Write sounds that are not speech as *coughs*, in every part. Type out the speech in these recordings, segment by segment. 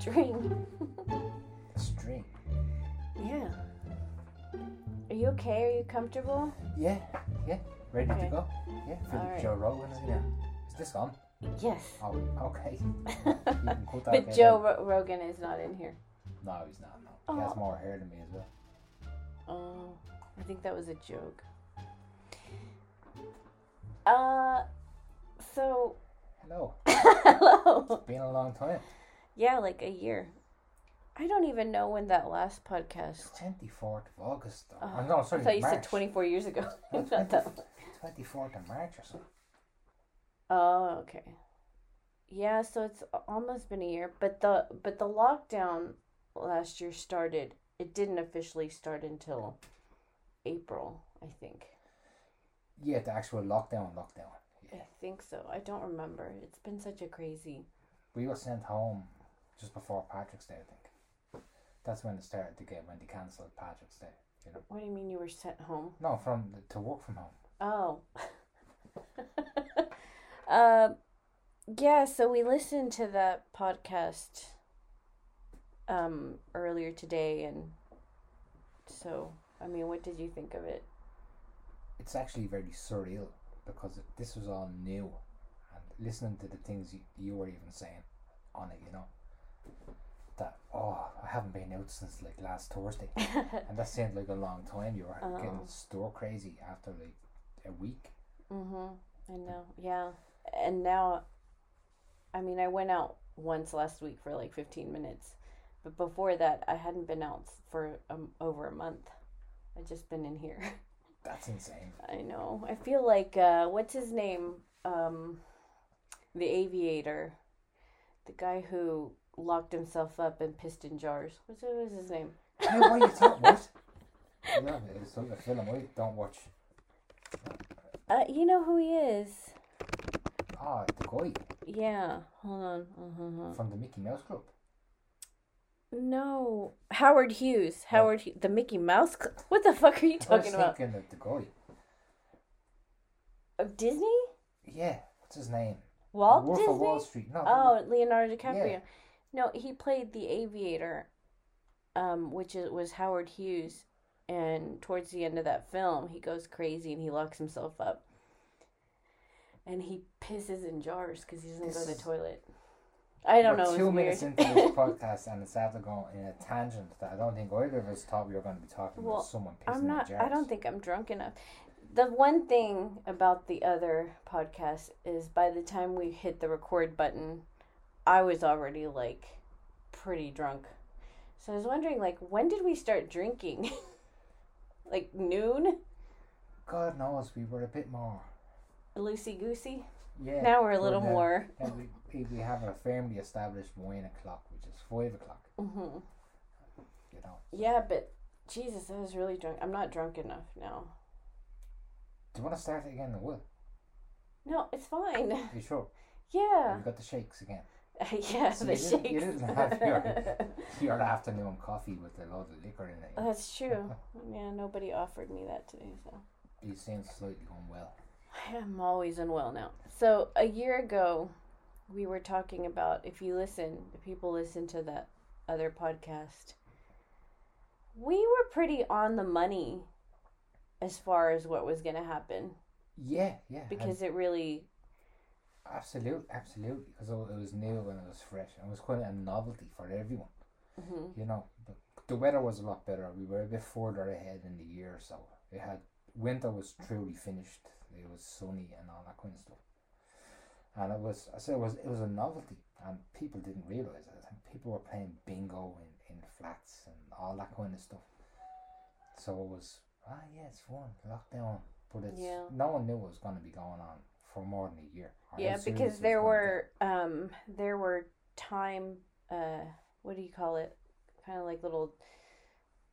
string. *laughs* A string. yeah. Are you okay? Are you comfortable? Yeah, yeah. Ready Okay. to go? Yeah. For the Alright. Joe Rogan. Yeah. Is this on? Yes. Oh, okay. *laughs* You can cut that But Joe. Ro- Rogan is not in here. No, he's not. No. He has Oh. more hair than me as well. Oh, I think that was a joke. Uh, so Hello. *laughs* hello. It's been a long time. Yeah, like a year. I don't even know when that last podcast. Twenty fourth of August. Oh, Oh, no, sorry. I thought you March. said twenty four years ago. No, *laughs* *laughs* Not that 20 24th of March or something. Oh, okay. Yeah, so it's almost been a year, but the but the lockdown last year started. It didn't officially start until April, I think. Yeah, the actual lockdown, lockdown. I think so. I don't remember. It's been such a crazy. We were sent home just before Patrick's Day, I think. That's when it started to get when they cancelled Patrick's Day. You know, What do you mean you were sent home? no, from to work from home. Oh. uh, *laughs* yeah, so we listened to that podcast um earlier today and so I mean, what did you think of it? It's actually very surreal because it, this was all new, and listening to the things you, you were even saying on it, you know, that oh, I haven't been out since like last Thursday, *laughs* and that seemed like a long time. You were getting Oh. store crazy after like a week. Mhm. I know. Yeah. And now I mean, I went out once last week for like 15 minutes. But before that, I hadn't been out for um, over a month. I'd just been in here. *laughs* That's insane. I know. I feel like uh what's his name? Um the aviator. The guy who locked himself up in piston jars. What's what was his name? Hey, what *laughs* you talking? What? Yeah, it's a film I don't watch. Uh you know who he is. Ah, the guy Yeah. Hold on. Uh-huh. from the Mickey Mouse Club. No, Howard Hughes. Howard, Hu- the Mickey Mouse. Cl- What the fuck are you I was talking about? thinking of the guy. Of Disney? Yeah, what's his name? Walt Wolf Disney? of Wall Street. No. Oh, Leonardo DiCaprio. Yeah. No, he played the aviator, um, which is, was Howard Hughes. And towards the end of that film, he goes crazy and he locks himself up. And he pisses in jars because he doesn't This go to the toilet. I don't know. two minutes weird. into this *laughs* podcast and it's after going in a tangent that I don't think either of us thought we were going to be talking Well, about someone pissing I'm not. in jars. I don't think I'm drunk enough. The one thing about the other podcast is by the time we hit the record button, I was already like pretty drunk. So I was wondering, like, when did we start drinking? *laughs* like noon, God knows we were a bit more. loosey goosey. Yeah. Now we're a little uh, more. *laughs* And we, we, have a firmly established wine o'clock, which is five o'clock. Mm hmm You know. Yeah, but Jesus, I was really drunk. I'm not drunk enough now. Do you want to start it again? I will. No, it's fine. Are you sure? *laughs* Yeah. You've got the shakes again. *laughs* yeah, So the you didn't- shakes. you didn't have your- *laughs* Your afternoon coffee with a lot of liquor in it. That's true. *laughs* Yeah, nobody offered me that today, so. You seem slightly unwell. I'm always unwell now. So a year ago, we were talking about if you listen, if people listen to that other podcast, we were pretty on the money as far as what was going to happen Yeah, yeah. because it really, Absolute, absolutely, because it was new and it was fresh and it was quite a novelty for everyone. mhm. You know, but the weather was a lot better. We were a bit further ahead in the year, so it had winter was truly finished. It was sunny and all that kind of stuff. And it was, I said, it was it was a novelty, and people didn't realize it. People were playing bingo in, in flats and all that kind of stuff. So it was, ah, yeah, it's fun, lockdown, but it's Yeah. no one knew what was going to be going on for more than a year. how yeah, because there were um there were time uh what do you call it? Kind of like little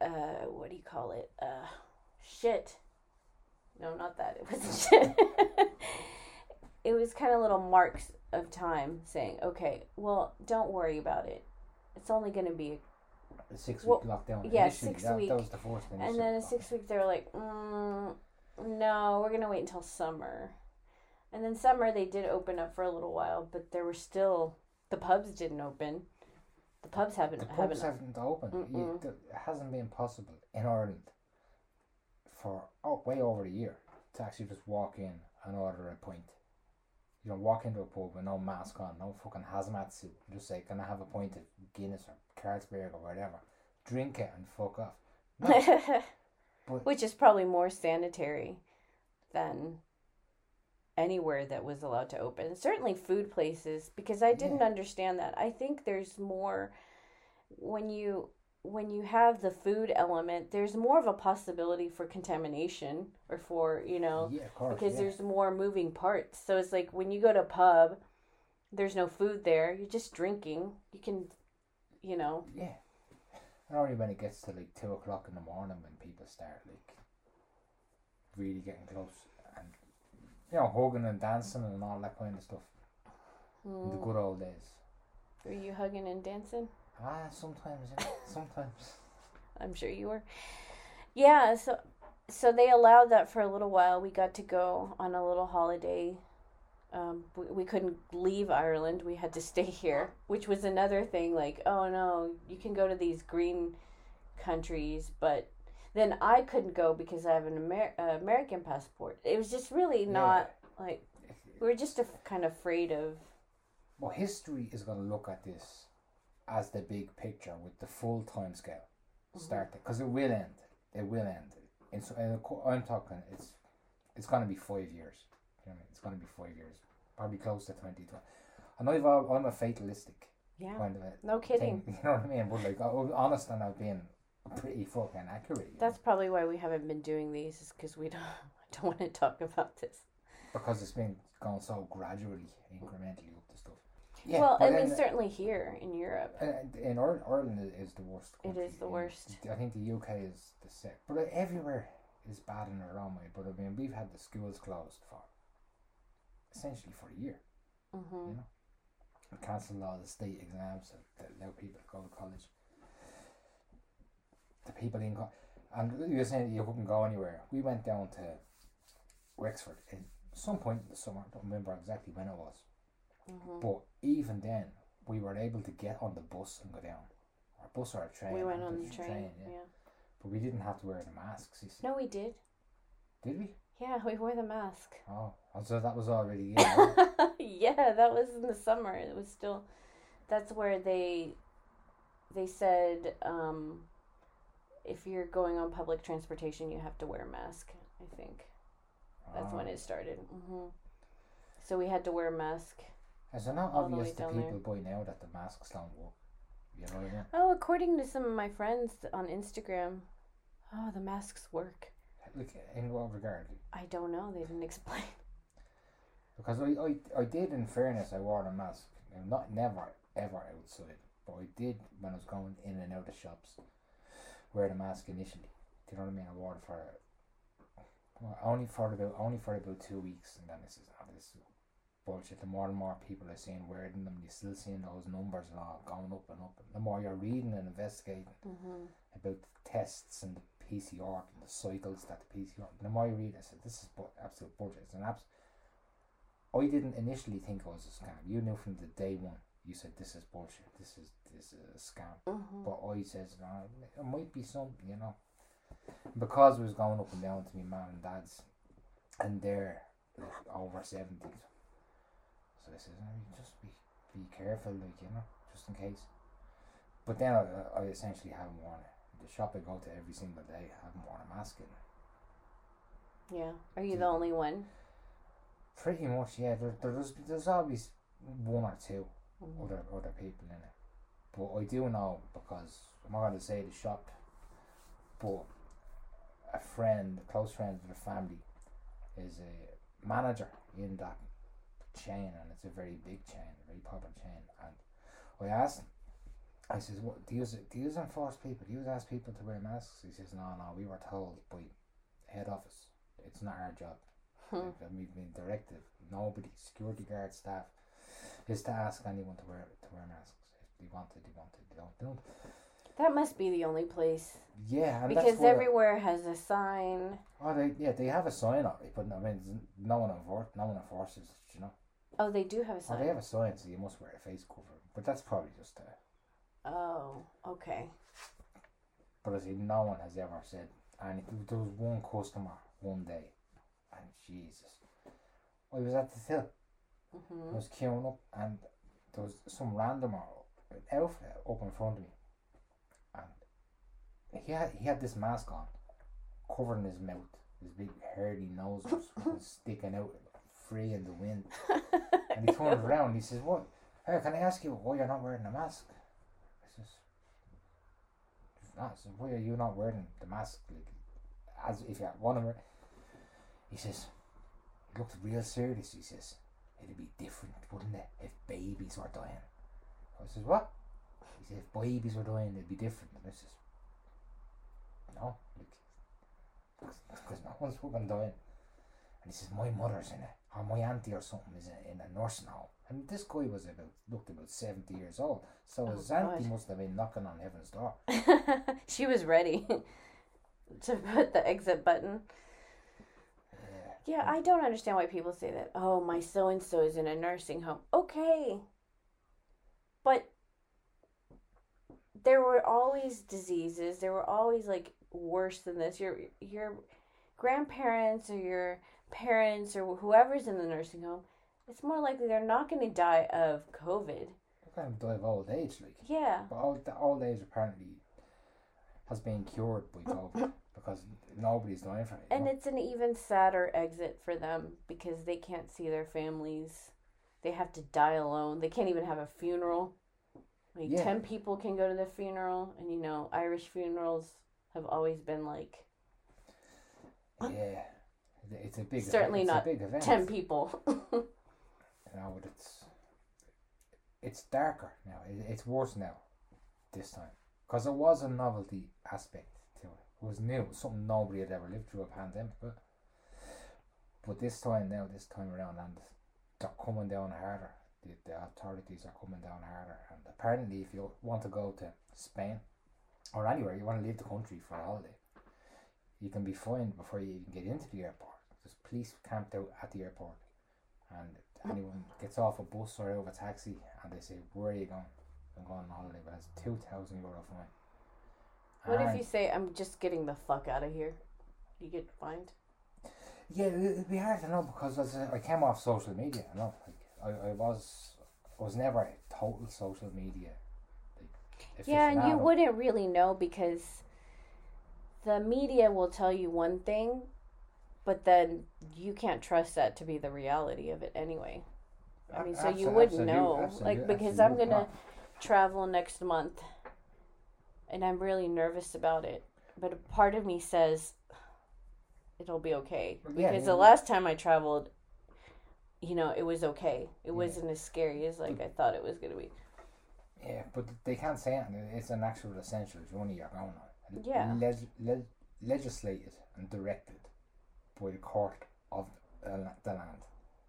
uh what do you call it? Uh shit. No, not that. It wasn't *laughs* shit. it was kind of little marks of time saying, "Okay, well, don't worry about it. It's only going to be a six week well, lockdown. yeah, initially, six that, week. that was the initial. And then lockdown. six weeks, they were like, mm, no, we're going to wait until summer. And then summer, they did open up for a little while, but there were still, the pubs didn't open. The pubs haven't the pubs haven't. haven't opened. You, it hasn't been possible in Ireland for oh, way over a year to actually just walk in and order a pint. You know, walk into a pub with no mask on, no fucking hazmat suit. and Just say, "Can I have a pint of Guinness or Carlsberg or whatever?" Drink it and fuck off. No, *laughs* Which is probably more sanitary than anywhere that was allowed to open. Certainly food places because I didn't Yeah. understand that. I think there's more when you when you have the food element, there's more of a possibility for contamination or for, you know, yeah, course. because yeah. there's more moving parts. So it's like when you go to a pub, there's no food there. You're just drinking. You can, you know, Yeah. And only when it gets to like two o'clock in the morning when people start like really getting close and you know, hugging and dancing and all that kind of stuff. In the mm, good old days. were you hugging and dancing? Ah, sometimes, yeah. *laughs* sometimes. I'm sure you were. Yeah, so so they allowed that for a little while. We got to go on a little holiday. Um, we, we couldn't leave Ireland. We had to stay here, which was another thing. Like, oh no, you can go to these green countries, but then I couldn't go because I have an Amer- uh, American passport. It was just really not like we were just af- kind of afraid of. Well, history is going to look at this as the big picture with the full time scale. Start because it will end. It will end. And so and I'm talking. It's it's going to be five years. You know what I mean? It's going to be five years, probably close to twenty twenty. And I've al- I'm a fatalistic Yeah, kind of no kidding. thing. *laughs* You know what I mean? But like, I honest and I've been pretty fucking accurate. you That's probably why we haven't been doing these, is because we *laughs* don't don't want to talk about this. because it's been going so gradually, incrementally up to stuff. Yeah, well, but I mean, then- uh, certainly here in Europe. And in Ireland, Ireland is- the worst. It country. is the In- worst. I think the UK is the sick, but like, everywhere is bad in their own way. But I mean, we've had the schools closed for essentially for a year. hmm You know, cancelled all the state exams that, that allow people to go to college. The people in and you were saying you couldn't go anywhere. We went down to Wexford at some point in the summer. I don't remember exactly when it was. hmm But even then, we were able to get on the bus and go down. Or bus or a train. we went on the a train. yeah. yeah. But we didn't have to wear the masks. You see. No, we did. Did we? Yeah, we wore the mask. Oh, oh, so that was already *laughs* huh? yeah, that was in the summer. It was still. That's where they. They said, um, if you're going on public transportation, you have to wear a mask. I think that's when Ah. it started. hmm So we had to wear a mask. Is it not obvious to down there. people by now that the masks don't work? You know what I mean? Oh, according to some of my friends on Instagram, oh, the masks work. Like in what regard? I don't know. They didn't *laughs* explain. Because I, I, I did, in fairness, I wore a mask. Now, Not never ever outside, but I did when I was going in and out of shops. Wear the mask initially. Do you know what I mean? I wore it for well, only for about only for about two weeks, and then this is oh, this is bullshit. The more and more people are seeing wearing them, you're still seeing those numbers and all going up and up. And the more you're reading and investigating hmm about the tests and the PCR and the cycles that the PCR. The more you read, I said, this is bu- absolute bullshit. It's an abs- I didn't initially think it was a scam. You knew from the day one. You said this is bullshit. This is this is a scam. hmm But I says no, it might be something, you know. Because it was going up and down to me mum and dad's, and they're like, over seventies. So I says, just be be careful, like you know, just in case. But then I, I essentially haven't worn it. The shop I go to every single day, I haven't worn a mask in. Yeah. Are you the only one? Pretty much, yeah. There, there's there's always one or two. Other other people in it. But I do know because I'm not going to say the shop, but a friend, a close friend of the family, is a manager in that chain, and it's a very big chain, a very popular chain. And I asked him, I says, "What do you do? You enforce people? Do you ask people to wear masks?" He says, "No, no. We were told by head office. It's not our job. Hmm. And we've been directed. Nobody, security guard staff, is to ask anyone to wear to wear masks. If they want to, they want to. They don't. They don't. That must be the only place Yeah, and because everywhere has a sign. Oh, they yeah they have a sign up, but I mean no one enfor- no one enforces it. You know. Oh, they do have a sign. Oh, they have a sign, so you must wear a face cover. But that's probably just uh, Oh, okay. But I say no one has ever said anything. There was one customer one day, and Jesus, I was at the till. I hmm was queuing up, and there was some random elf up in front of me, and he had he had this mask on, covering his mouth. His big hairy nose *laughs* was, was sticking out, free in the wind. And he turns *laughs* around. He says, "What? Hey, can I ask you why you're not wearing a mask?" I says, "Not." "Why are you not wearing the mask? Like, as if you want to wear." He says, "He looked real serious." He says, "It'd be different, wouldn't it, if babies were dying?" I says, "What?" He says, "If babies were dying, it'd be different." And I says, "No, because no one's fucking dying." And he says, "My mother's in it, or my auntie or something is in, in a nursing home." And this guy was about looked about seventy years old, so Oh, his auntie God. must have been knocking on heaven's door. *laughs* she was ready *laughs* to put the exit button. Yeah, I don't understand why people say that. Oh, my so and so is in a nursing home. Okay. But there were always diseases. There were always like worse than this. Your your grandparents or your parents or whoever's in the nursing home, it's more likely they're not going to die of COVID. they're going to die of old age, like. Yeah. But old, old age apparently has been cured by *coughs* COVID because nobody's dying from it. And know? it's an even sadder exit for them because they can't see their families. They have to die alone. They can't even have a funeral. Like Yeah. 10 people can go to the funeral. And you know, Irish funerals have always been like yeah, it's a big. Certainly not a big event. 10 people. *laughs* You know, but it's it's darker now. It, it's worse now, this time, because it was a novelty aspect to it. It was new, something nobody had ever lived through a pandemic. But, but this time now, this time around, and they're coming down harder. The, the authorities are coming down harder, and apparently, if you want to go to Spain or anywhere, you want to leave the country for a holiday, you can be fined before you even get into the airport. There's police camped out at the airport, and anyone gets off a bus or out of a taxi, and they say, "Where are you going?" I'm going on holiday, but it's two thousand euro fine. What if you say, I'm just getting the fuck out of here? You get fined? Yeah, it- it'd be hard to know because as I I came off social media. You know, like I, I was, I was never a total social media. Like, Yeah, and you wouldn't really know because the media will tell you one thing, but then you can't trust that to be the reality of it anyway. I mean, so you wouldn't know. like, because I'm going to not. travel next month and I'm really nervous about it. But a part of me says it'll be okay. Because yeah, the last time I traveled, you know, it was okay. It Yeah. wasn't as scary as like I thought it was going to be. Yeah, but they can't say it. It's an actual essential journey you're going on. And Yeah. Leg- leg- legislated and directed by the court of the the land.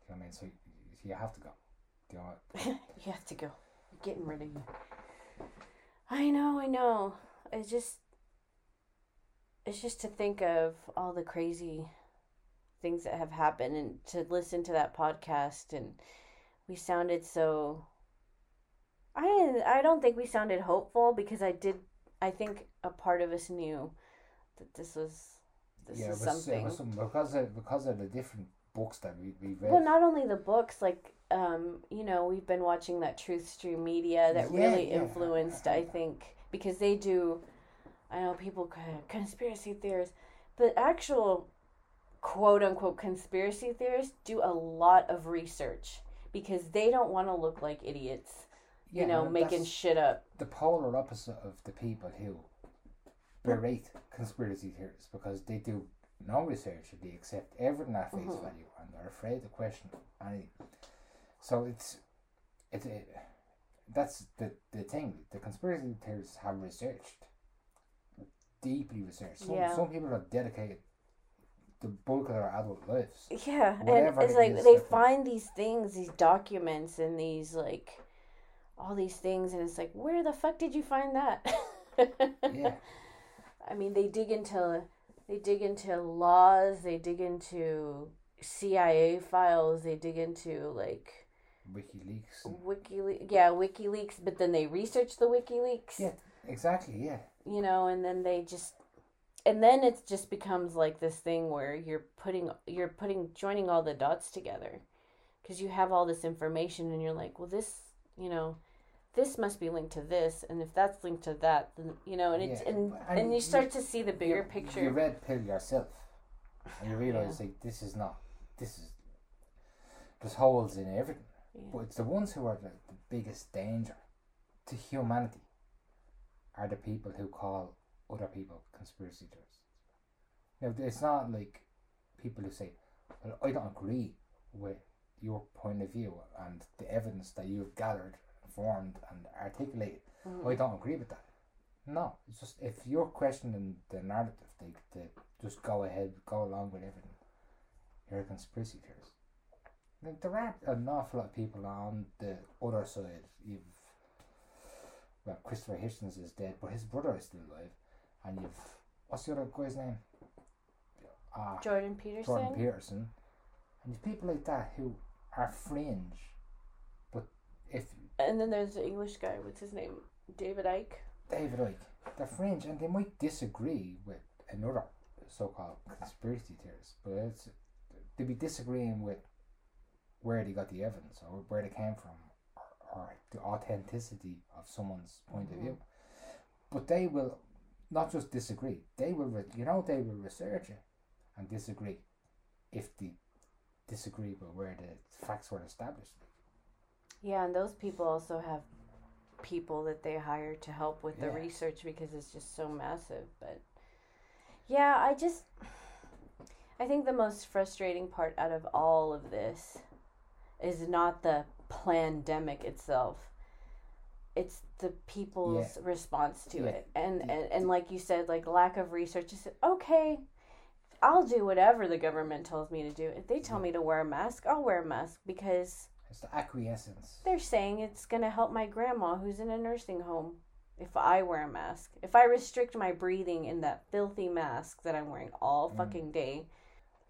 You know what I mean? So you, you have to go. You know, *laughs* You have to go. You're getting rid of you. I know, I know. It's just it's just to think of all the crazy things that have happened and to listen to that podcast and we sounded so I I don't think we sounded hopeful because I did I think a part of us knew that this was this yeah, was, something. Something because of because of the different books that we we read. Well, not only the books, like um, you know, we've been watching that Truth Stream Media that Yeah, really yeah. influenced. I think because they do. I know people conspiracy theorists, but actual quote unquote conspiracy theorists do a lot of research because they don't want to look like idiots. Yeah, you know, and making shit up. the polar opposite of the people who berate conspiracy theorists because they do no research they accept everything at face Mhm. value and they're afraid to question anything. So it's it's it, that's the the thing. The conspiracy theorists have researched deeply researched. Some Yeah. some people have dedicated the bulk of their adult lives. Yeah, Whatever and it's it like is they that they- find these things, these documents, and these like all these things, and it's like, where the fuck did you find that? *laughs* Yeah. I mean, they dig into they dig into laws, they dig into CIA files, they dig into like WikiLeaks. WikiLeaks, yeah, WikiLeaks, but then they research the WikiLeaks. Yeah. exactly. Yeah. You know, and then they just and then it just becomes like this thing where you're putting you're putting joining all the dots together because you have all this information and you're like, well this, you know, this must be linked to this and if that's linked to that, then you know, and it's Yeah, and, and and you start to see the bigger picture. You red pill yourself, and you realize like this is not. This is. There's holes in everything, Yeah. but it's the ones who are the, the biggest danger to humanity. Are the people who call other people conspiracy theorists. Now it's not like people who say, "Well, I don't agree with your point of view and the evidence that you've gathered, formed, and articulated." Mhm. I don't agree with that. No, it's just if you're questioning the narrative, they, they just go ahead, go along with everything. You're a conspiracy theorist. Like, there are an awful lot of people on the other side. You've well, Christopher Hitchens is dead, but his brother is still alive, and you've what's the other guy's name? Ah, Jordan Peterson. Jordan Peterson, and you've people like that who are fringe, and then there's the English guy. What's his name? David Icke. David Icke, they're fringe and they might disagree with another so-called conspiracy theorist, but it's they'd be disagreeing with where they got the evidence or where they came from or, or the authenticity of someone's point of view. Mm-hmm. But they will not just disagree; they will, re- you know, they will research it and disagree if they disagree with where the facts were established. Yeah, and those people also have people that they hire to help with the Yeah. research because it's just so massive. But yeah, I just I think the most frustrating part out of all of this is not the pandemic itself. It's the people's response to Yeah. it. And, The- and and like you said, like lack of research. Said, okay, I'll do whatever the government tells me to do. If they tell Yeah. me to wear a mask, I'll wear a mask because It's the acquiescence. they're saying it's going to help my grandma who's in a nursing home if I wear a mask. If I restrict my breathing in that filthy mask that I'm wearing all Mm. fucking day,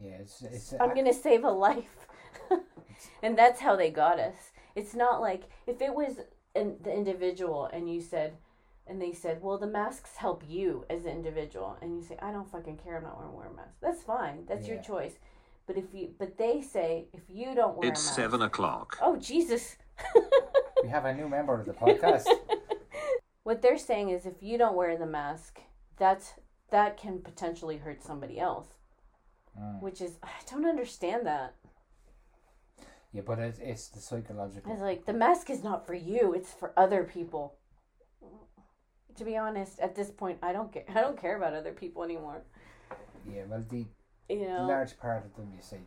Yeah, it's it's. I'm going to save a life. *laughs* and that's how they got us. It's not like if it was an, the individual and you said, and they said, well, the masks help you as an individual, and you say, I don't fucking care, I'm not going to wear a mask. That's fine. That's your choice. But if you, but they say if you don't wear It's a mask, seven o'clock. Oh Jesus! we have a new member of the podcast. *laughs* What they're saying is if you don't wear the mask, that's that can potentially hurt somebody else. Mm. Which is I don't understand that. Yeah, but it's, it's the psychological. It's like the mask is not for you; it's for other people. To be honest, at this point, I don't care. I don't care about other people anymore. Yeah, well, the You know, large part of them, you see.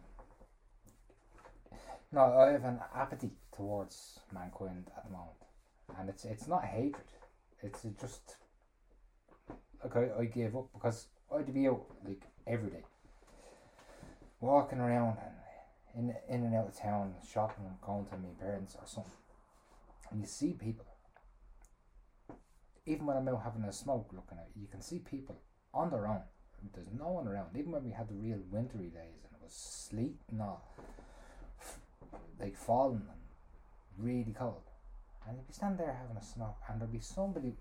No, I have an apathy towards mankind at the moment, and it's it's not hatred. It's just like I, I gave up because I'd be out like every day, walking around and in in and out of town, shopping and going to my parents or something, and you see people. Even when I'm out having a smoke, looking at you can see people on their own. There's no one around. Even when we had the real wintry days and it was sleet and all, f- like falling and really cold, and you'd be standing there having a smoke, and there'd be somebody,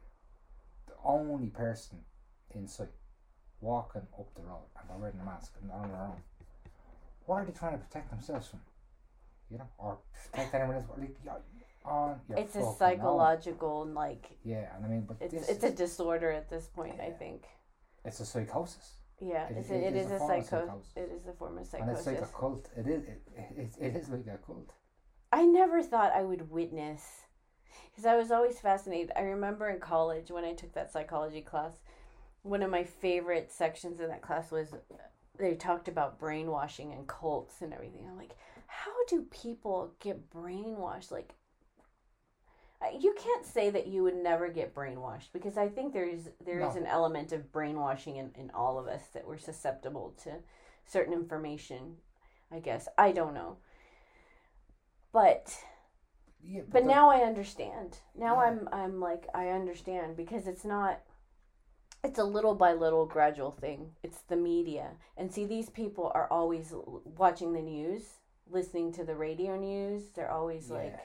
the only person in sight, walking up the road, and they're wearing a mask and on their own. What are they trying to protect themselves from? You know, or protect anyone else? Like, you're on your it's a psychological, own. like Yeah, and I mean, but it's it's a disorder at this point. I think. It's a psychosis. Yeah, It- it a, it is a a form of psycho. psychosis. It is a form of And psychosis. it's like a cult. It is. It, it, it is like a cult. I never thought I would witness because I was always fascinated. I remember in college when I took that psychology class, one of my favorite sections in that class was they talked about brainwashing and cults and everything. I'm like, how do people get brainwashed? Like, Uh, you can't say that you would never get brainwashed because I think there is there is No. an element of brainwashing in, in all of us that we're susceptible to certain information. I guess I don't know, but Yeah, but the- now I understand. Now Yeah. I'm I'm like I understand because it's not it's a little by little gradual thing. It's the media. And see these people are always l- watching the news listening to the radio news. They're always Yeah. like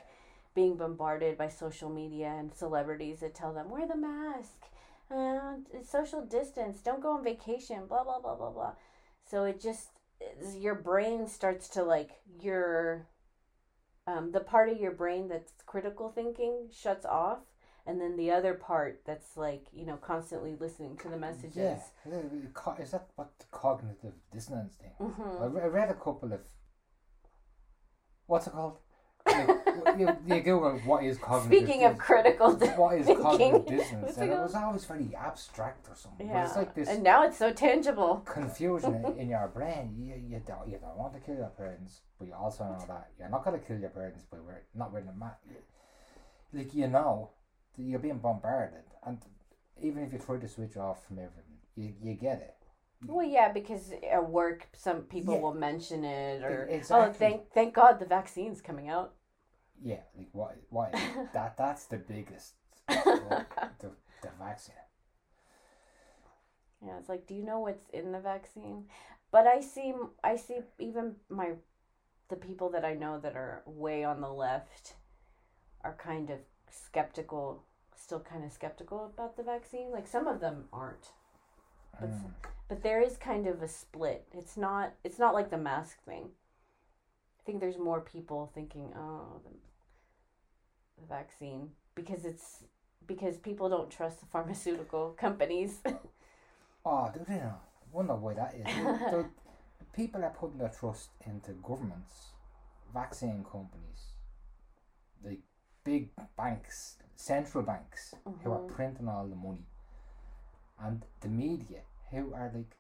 being bombarded by social media and celebrities that tell them wear the mask, uh, social distance, don't go on vacation, blah blah blah blah blah. So it just your brain starts to like your um, the part of your brain that's critical thinking shuts off and then the other part that's like you know constantly listening to the messages Yeah, is it- co- is that what the cognitive dissonance thing? hmm I re- I read a couple of. What's it called? You, you Google what is cognitive. speaking of critical *laughs* what is cognitive dissonance, and it was *laughs* always very abstract or something. But yeah it's like this and now it's so tangible confusion *laughs* in- your brain. You, you don't you don't want to kill your parents, but you also know that you're not gonna kill your parents but we're not wearing a mask. Like you know, you're being bombarded, and even if you try to switch off from everything, you you get it. well yeah because at work some people Yeah. will mention it or E- oh thank thank god the vaccine's coming out Yeah, like what? What? *laughs* that that's the biggest. well, *laughs* the the vaccine. Yeah, it's like, do you know what's in the vaccine? But I see, I see even my, the people that I know that are way on the left, are kind of skeptical, still kind of skeptical about the vaccine. Like some of them aren't, but Mm. but there is kind of a split. It's not, it's not like the mask thing. I think there's more people thinking, oh, the, the vaccine because it's because people don't trust the pharmaceutical *laughs* companies. Oh, *laughs* do they? Wonder why that is. the *laughs* people are putting their trust into governments, vaccine companies, like big banks, central banks, who are Mhm. printing all the money, and the media, who are like.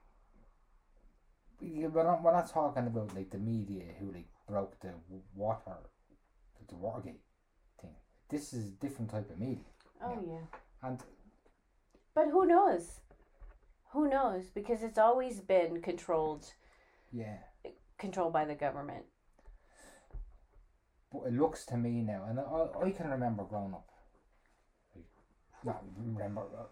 we- We're not, we're not talking about like the media who like broke the water, the Watergate. This is a different type of media, Oh Yeah. yeah. and But who knows? Who knows? Because it's always been controlled yeah. controlled by the government. But it looks to me now, and I, I can remember growing up. Not remember. Uh,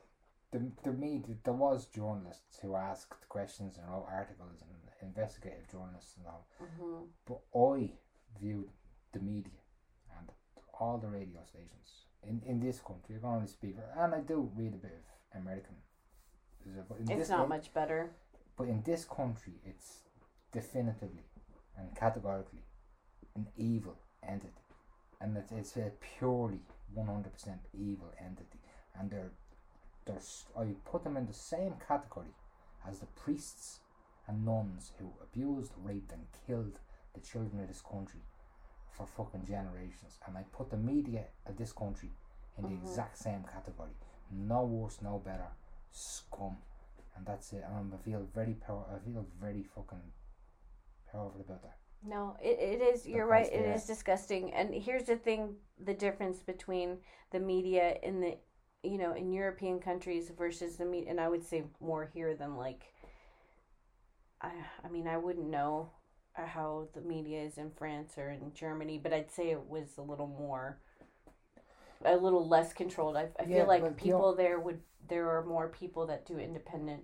the, the media, there was journalists who asked questions and wrote articles and investigative journalists and all. hmm But I viewed the media all the radio stations in, in this country. I can only speak, and I do read a bit of American. It's not much better. But in this country, it's definitively and categorically an evil entity, and it's, it's a purely one hundred percent evil entity, and they're they're I put them in the same category as the priests and nuns who abused, raped, and killed the children of this country for fucking generations, and I put the media of this country in the Mhm. exact same category. No worse, no better, scum and that's it. And I feel very power. I feel very fucking powerful about that. No, it, it is. You're Because right. It is disgusting. And here's the thing: the difference between the media in the, you know, in European countries versus the media, and I would say more here than like. I I mean I wouldn't know how the media is in France or in Germany, but I'd say it was a little more. A little less controlled. I, I Yeah, feel like people there would there are more people that do independent.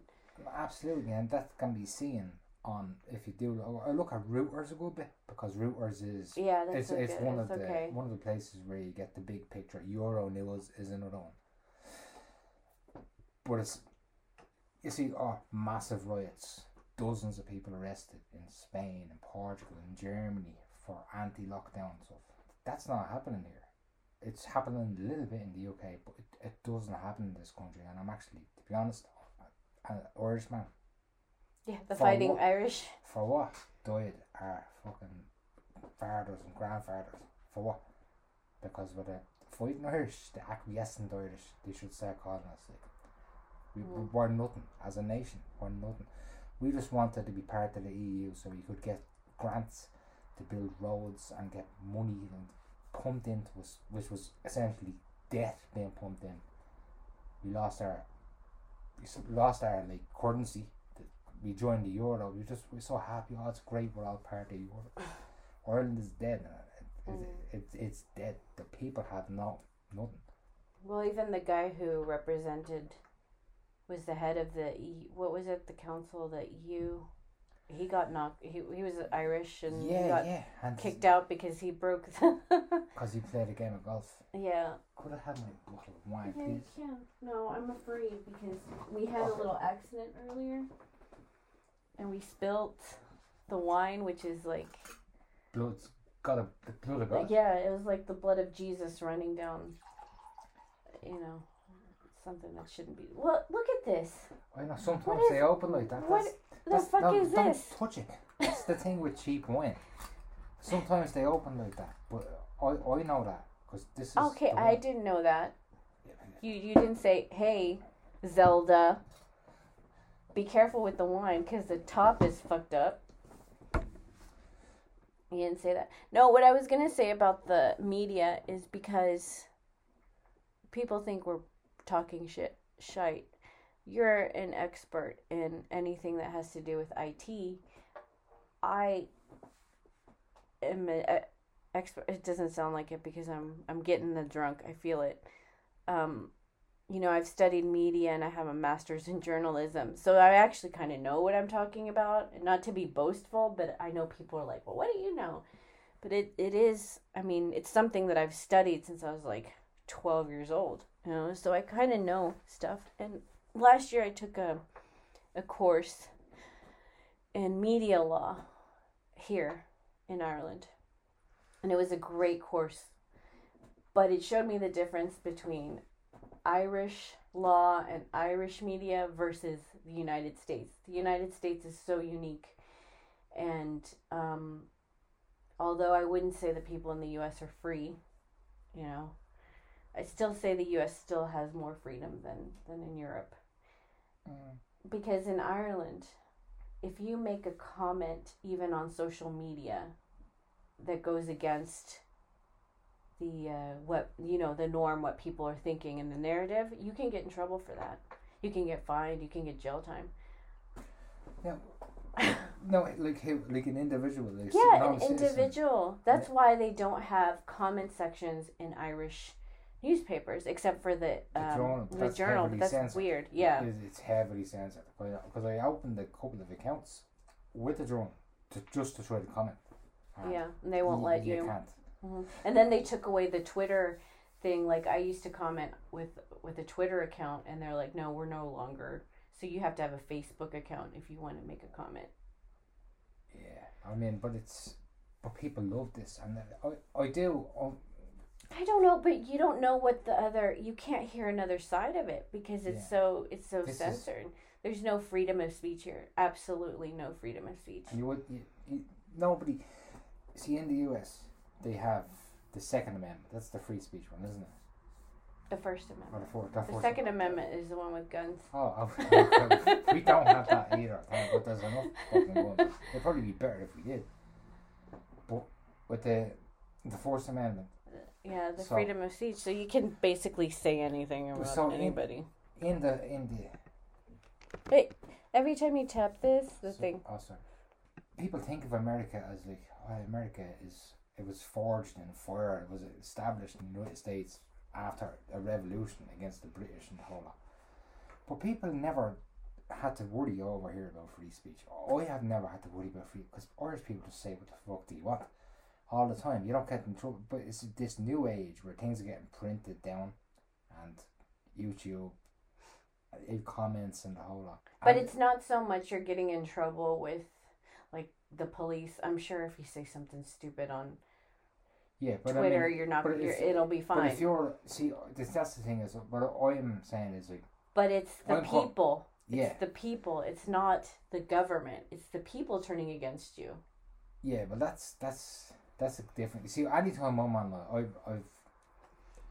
Absolutely, and that can be seen on if you do. I look at Reuters a good bit because Reuters is Yeah, that's it's it's one of the okay. one of the places where you get the big picture. Euronews is another one, but it's you see, oh, massive riots, dozens of people arrested in Spain and Portugal and Germany for anti-lockdown stuff. That's not happening here. It's happening a little bit in the UK, but it, it doesn't happen in this country. And I'm actually, to be honest, an Irishman. Yeah, the For fighting what? Irish. For what? Died our fucking fathers and grandfathers. For what? Because we're the fighting Irish, the acquiescent Irish, they should start calling us like. We, Mm. We're nothing as a nation. We're nothing. We just wanted to be part of the EU so we could get grants to build roads and get money and pumped into us, which was essentially debt being pumped in. We lost our, we lost our like currency. We joined the euro. We just we're so happy. Oh, it's great. We're all part of Europe. *sighs* Ireland is dead. uh, It, Mm. it, it, it's dead. The people have no nothing. Well, even the guy who represented was the head of the. What was it? The council, that you he got knocked. He he was Irish and he Yeah, got yeah. And kicked out because he broke. The *laughs* because he played a game of golf. yeah. Could have had my bottle of wine, Yeah, you please. can. No, I'm afraid because we had a little accident earlier, and we spilt the wine, which is like Blood's got a the blood of God. yeah, it was like the blood of Jesus running down. You know, something that shouldn't be. Well, look at this. I know sometimes is- they open like that. what That's, The that's, fuck no, is don't this? touch it. That's the thing with cheap wine. Sometimes they open like that, but I I know that because this is Okay, I didn't know that. You you didn't say, "Hey, Zelda, be careful with the wine because the top is fucked up." You didn't say that. No, what I was gonna say about the media is because people think we're talking shit, shite. You're an expert in anything that has to do with IT. I am a, a expert. It doesn't sound like it because I'm I'm getting the drunk. I feel it. Um, you know, I've studied media and I have a master's in journalism, so I actually kind of know what I'm talking about. Not to be boastful, but I know people are like, "Well, what do you know?" But it it is. I mean, it's something that I've studied since I was like twelve years old. You know, so I kind of know stuff. And last year I took a a course in media law here in Ireland. And it was a great course. But it showed me the difference between Irish law and Irish media versus the United States. The United States is so unique. And um, although I wouldn't say the people in the US are free, you know, I still say the US still has more freedom than, than in Europe. Mm. Because in Ireland, if you make a comment even on social media that goes against the uh, what you know the norm what people are thinking in the narrative you can get in trouble for that you can get fined you can get jail time Yeah. No, like like an individual. Like yeah an individual that's why they don't have comment sections in irish newspapers except for the The um, journal, the that's journal but that's censored. weird yeah It's, it's heavily censored because I opened a couple of accounts with the drone to just to try to comment. And yeah and they won't let you can't. Mhm. And then they took away the Twitter thing. Like I used to comment with with a Twitter account, and they're like, "No, we're no longer." So you have to have a Facebook account if you want to make a comment. Yeah, I mean, but it's but people love this, and I I do. Um, I don't know, but you don't know what the other. You can't hear another side of it because it's Yeah. so it's so This is- censored. There's no freedom of speech here. Absolutely no freedom of speech. you would you, you, nobody see in the U.S. they have the Second Amendment. That's the free speech one, isn't it? The First Or Amendment. the fourth. The, The fourth Second Amendment is the one with guns. Oh, okay. we don't have that either. Thank God there's enough fucking guns. It'd probably be better if we did. But with the the Fourth Amendment, Yeah, the So- freedom of speech. So you can basically say anything about So anybody. in the in the Wait, Every time you tap this, the so- thing. Oh, sorry. People think of America as like, oh, America is it was forged in fire. It was established in the United States after a revolution against the British and the whole lot. But people never had to worry over here about free speech. I have never had to worry about free because Irish people just say what the fuck do you want all the time. You don't get in trouble. But it's this new age where things are getting printed down and YouTube, uh, comments and the whole lot. But And- it's not so much you're getting in trouble with like the police. I'm sure if you say something stupid on yeah, but I Twitter, mean, you're not. but You're, it'll be But fine. if you're see, that's the thing is what I'm saying is like But it's the I'm co- people. yeah, It's the people. It's not the government. It's the people turning against you. yeah, but that's that's that's a different. You see, anytime I'm on, like, I've I've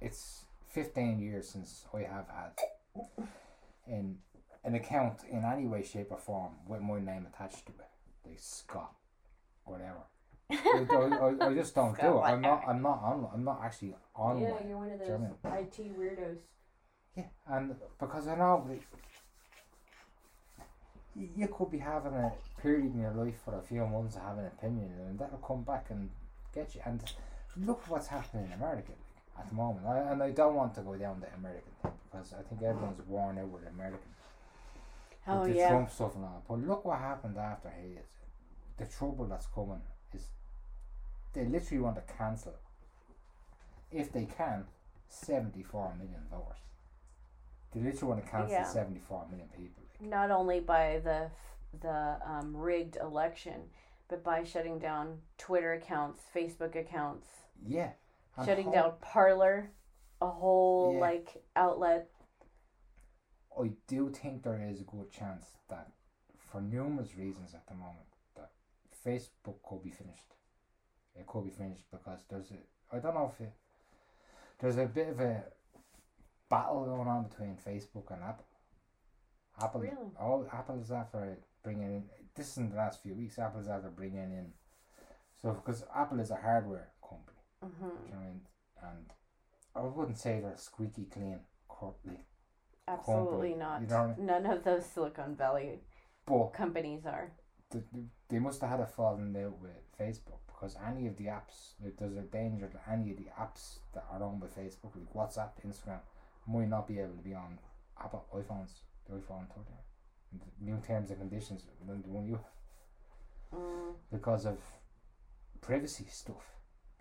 it's 15 years since I have had in an account in any way, shape, or form with my name attached to it, like Scott, whatever. I, I, I *laughs* just don't do it. Scott I'm not. I'm not on. I'm not actually on. yeah, you're one of those German. IT weirdos. Yeah, and because I know you could be having a period in your life for a few months of having an opinion, and that'll come back and get you. And look what's happening in America like, at the moment. I, and I don't want to go down the American thing because I think everyone's worn out with American. Oh with the yeah. Trump stuff and all. But look what happened after his. the trouble that's coming is they literally want to cancel, if they can, 74 million voters. They literally want to cancel Yeah. 74 million people. Not only by the the um, rigged election, but by shutting down Twitter accounts, Facebook accounts, Yeah. shutting how- down Parler, a whole Yeah. like outlet. I do think there is a good chance that, for numerous reasons at the moment, that Facebook could be finished. It could be finished because there's a I don't know if it, there's a bit of a battle going on between Facebook and Apple. Apple, Really? all Apple is after bringing in. This is in the last few weeks. Apple is after bringing in. So because Apple is a hardware company, hmm you know what I mean? And I wouldn't say they're squeaky clean, corporately. Absolutely not. you know- None of those Silicon Valley But companies are. th- th- they must have had a falling out with Facebook because any of the apps, like, there's a danger that any of the apps that are on with Facebook, like WhatsApp, Instagram, might not be able to be on Apple iPhones, the iPhone 13. New terms and conditions, than the one you Mm. because of privacy stuff,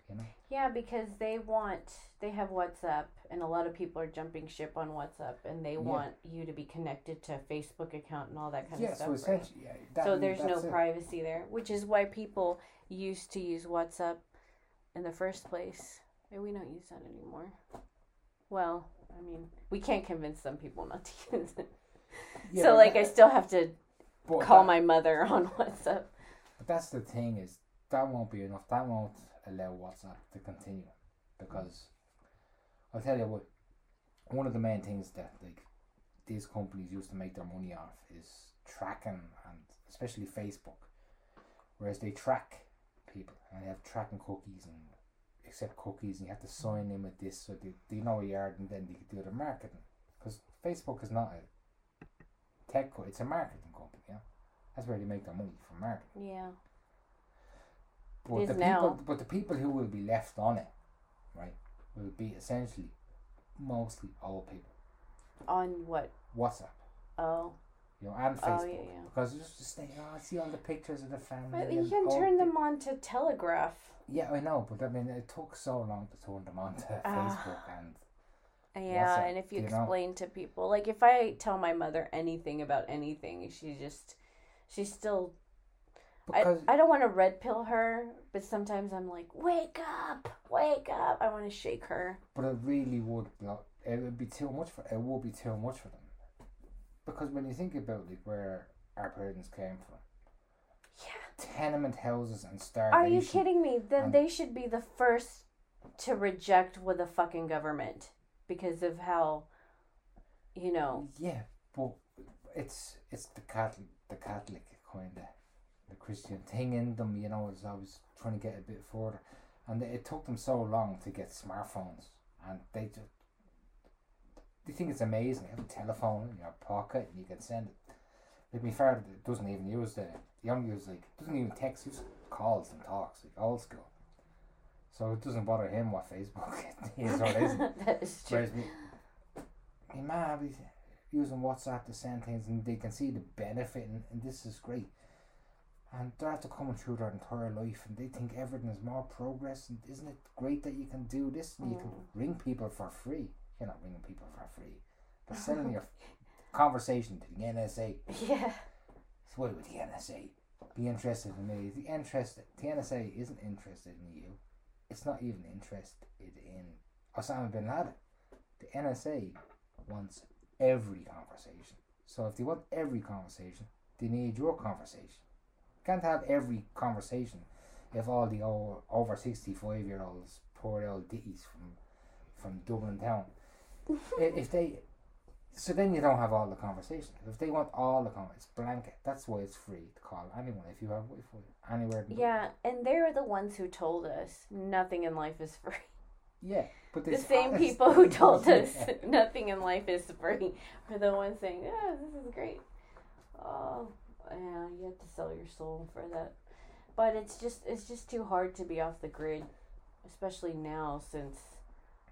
you know. Yeah, because they want they have WhatsApp, and a lot of people are jumping ship on WhatsApp, and they want you to be connected to a Facebook account and all that kind yeah, of stuff. so right? yeah, that, so there's no it. privacy there, which is why people used to use WhatsApp in the first place. And we don't use that anymore. Well, I mean, we can't convince some people not to *laughs* use it. Yeah, so like, that- I still have to call that- my mother *laughs* on WhatsApp. But that's the thing is that won't be enough. That won't allow WhatsApp to continue because I'll tell you what. One of the main things that like these companies used to make their money off is tracking and especially Facebook, whereas they track people and they have tracking cookies and accept cookies and you have to sign in with this so they, they know where you are and then they can do their marketing because Facebook is not a tech co- it's a marketing company yeah that's where they make their money from marketing Yeah. but the now. people, but the people who will be left on it, right, will be essentially mostly old people. On what? WhatsApp, Oh. you know, and Oh, Facebook, yeah, yeah. because it's just they oh, I see all the pictures of the family. But you can turn them on to Telegraph. Yeah, I know, but I mean, it took so long to turn them on to Ah. Facebook, and Yeah, and if you you know? explain to people, like if I tell my mother anything about anything, she just, she's still. I, because I don't want to red pill her, but sometimes I'm like, wake up, wake up. I want to shake her. but it really would block. It would be too much for. It would be too much for them, because when you think about like where our parents came from, Yeah. tenement houses and starvation. Are you kidding me? Then they should be the first to reject with the fucking government because of how, you know. Yeah, but it's it's the Catholic the Catholic kind of the Christian thing in them. You know, as I was trying to get a bit further, and it took them so long to get smartphones, and they just they think it's amazing. You have a telephone in your pocket, and you can send it. Like my father doesn't even use the he only uses like doesn't even text, he just calls and talks like old school. So it doesn't bother him what Facebook *laughs* is or *laughs* isn't. that is true. Whereas me, my mum is using WhatsApp to send things and they can see the benefit and, and this is great. And they're after coming through their entire life and they think everything is more progress and isn't it great that you can do this and you can Mm. ring people for free. You're not ringing people for free. *laughs* They're selling your conversation to the NSA. Yeah. So why would the NSA be interested in me? The interest the NSA isn't interested in you. It's not even interested in Osama bin Laden. The NSA wants every conversation. So if they want every conversation, they need your conversation. You Can't have every conversation if all the old, over sixty five year olds pour out ditties from from Dublin town. *laughs* If they so then you don't have all the conversation. If they want all the conversation, it's blanket. That's why it's free to call anyone if you have Wi-Fi anywhere. Yeah, and they're the ones who told us nothing in life is free. Yeah, but The same people who told *laughs* us Yeah. *laughs* nothing in life is free are the ones saying, "Yeah, this is great." Oh, yeah, you have to sell your soul for that. But it's just it's just too hard to be off the grid, especially now since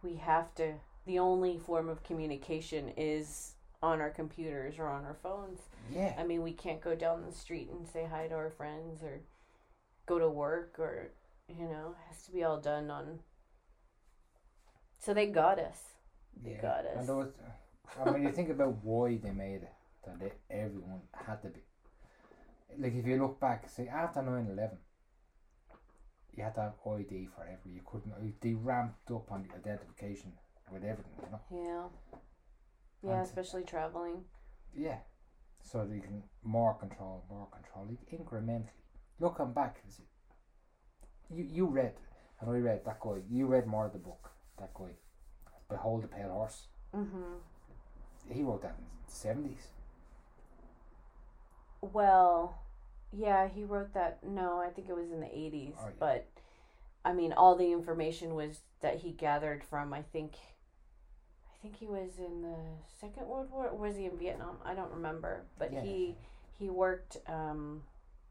we have to. The only form of communication is on our computers or on our phones. Yeah, I mean, we can't go down the street and say hi to our friends or go to work or you know it has to be all done on. So they got us. They got us. And was, I mean, you think about why they made it, that they, everyone had to be. Like, if you look back, say, after 9 11, you had to have ID for forever. You couldn't, they ramped up on the identification with everything, you know? Yeah. Yeah, And- especially traveling. Yeah. So you can more control, more control, incrementally. Looking back, you, you read, and I read that guy, you read more of the book, that guy, Behold the Pale Horse. Mm-hmm. He wrote that in the 70s. Well, yeah, he wrote that. No, I think it was in the 80s. Oh, yeah. But, I mean, all the information was that he gathered from, I think, think he was in the Second World War. Or was he in Vietnam? I don't remember. But Yeah. he he worked um,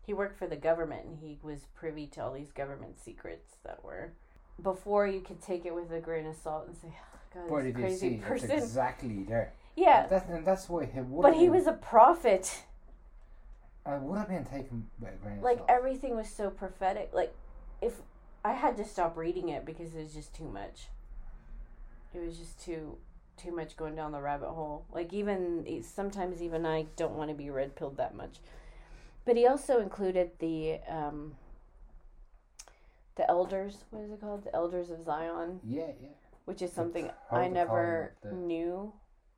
he worked for the government and he was privy to all these government secrets that were before you could take it with a grain of salt and say, oh, God, But this crazy see, person. exactly there. yeah, That, and that's why he would but he been, was a prophet. I would have been taken by a grain of like everything was so prophetic like if i had to stop reading it because it was just too much it was just too too much going down the rabbit hole like even sometimes even i don't want to be red pilled that much but he also included the um the elders what is it called the elders of zion yeah, yeah. which is something i never the- knew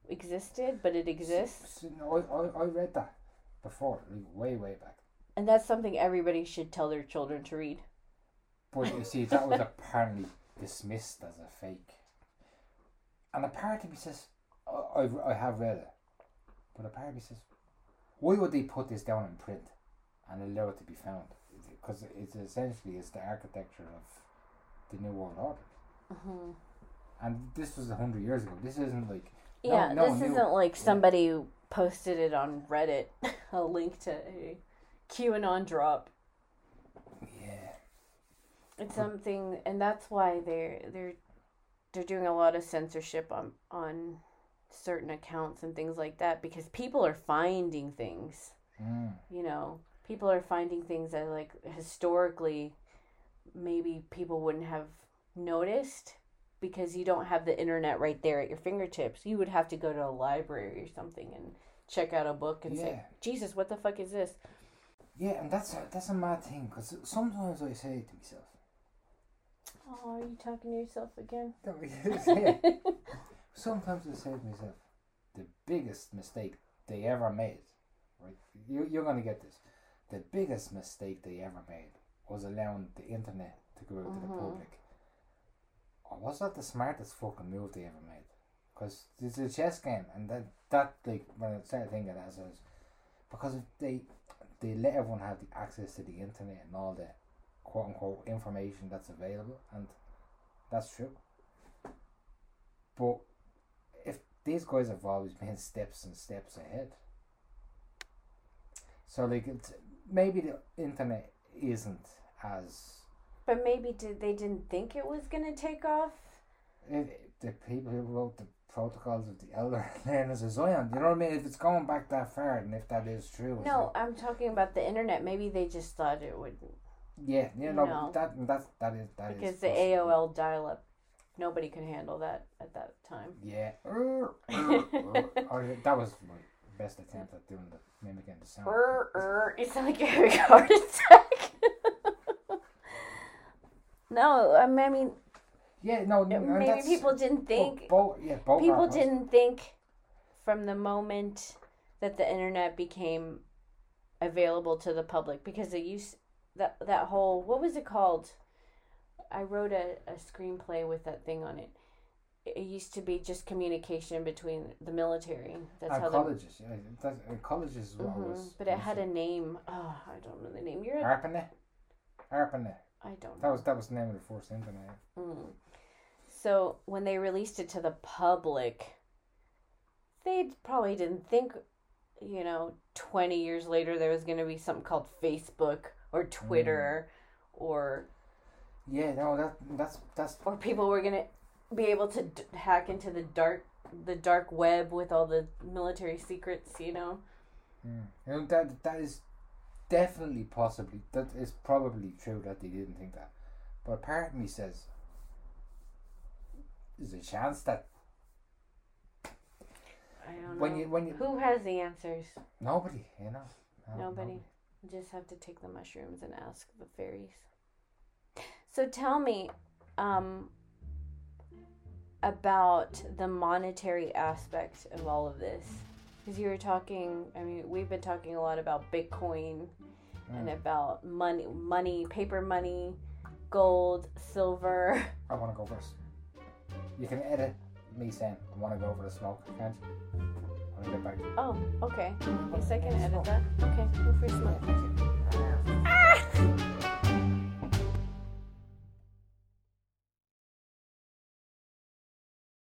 existed but it exists S- no, I, I, I read that before, like way, way back. and that's something everybody should tell their children to read But you see, that was apparently dismissed as a fake. And a part of me says, I, I've, I have read it. But a part of me says, why would they put this down in print and allow it to be found? Because it's essentially it's the architecture of the New World Order. mm-hmm. And this was a hundred years ago. This isn't like Yeah, no this one isn't like somebody who posted it on Reddit, *laughs* a link to a QAnon drop. yeah, It's something, and that's why they're they're they're doing a lot of censorship on on certain accounts and things like that because people are finding things. mm, You know, people are finding things that like historically maybe people wouldn't have noticed because you don't have the internet right there at your fingertips. You would have to go to a library or something and check out a book and say, "Jesus, what the fuck is this?" yeah, and that's a, that's a mad thing because sometimes I say it to myself, Oh, are you talking to yourself again? *laughs* *laughs* sometimes I say to myself, the biggest mistake they ever made, right? You you're gonna get this. The biggest mistake they ever made was allowing the internet to go out to the Mhm. public. Or was that the smartest fucking move they ever made? Because it's a chess game, and that that like when I started thinking that, I was because if they they let everyone have the access to the internet and all the quote unquote information that's available, and that's true. But if these guys have always been steps and steps ahead, so like it's maybe the internet isn't as But maybe did they didn't think it was gonna take off? if the people who wrote the protocols of the elder *laughs* learners of Zion. You know what I mean? If it's going back that far, and if that is true, No, I'm talking about the internet. Maybe they just thought it would yeah, yeah, no, No. that that that is that is because the possible. AOL dial-up, nobody could handle that at that time. Yeah, *laughs* Or, oh, oh, oh, that was my best attempt at doing the mimicking the sound. Err, err. You *laughs* sound like having a heart attack. *laughs* no, I mean, Yeah, no, no, maybe people didn't think. bo- yeah, both people didn't think from the moment that the internet became available to the public because it used that that whole what was it called? I wrote a, a screenplay with that thing on it. It used to be just communication between the military. That's And how the colleges, yeah, that, uh, colleges Mhm, was. but it had a name. Oh, I don't know the name. You're. ARPANET. ARPANET. I don't That know. was that was the name of the first internet. Mm. So when they released it to the public, they probably didn't think, you know, 20 years later there was going to be something called Facebook or Twitter or Yeah, no, that that's that's or people were to be able to d- hack into the dark the dark web with all the military secrets, you know. Mm. You know, that that is definitely, possibly, that is probably true that they didn't think that. But part of me says, there's a chance that I don't when know. you when you Who has the answers? nobody, you know, no, Nobody. Just have to take the mushrooms and ask the fairies. So tell me, um, about the monetary aspect of all of this. Because you were talking, I mean, we've been talking a lot about Bitcoin and Mm. about money, money, paper money, gold, silver. I want to go first. You can edit me saying I want to go for the smoke, can't you? I want get back. Oh, okay. Yes, I can edit that. Okay, go for a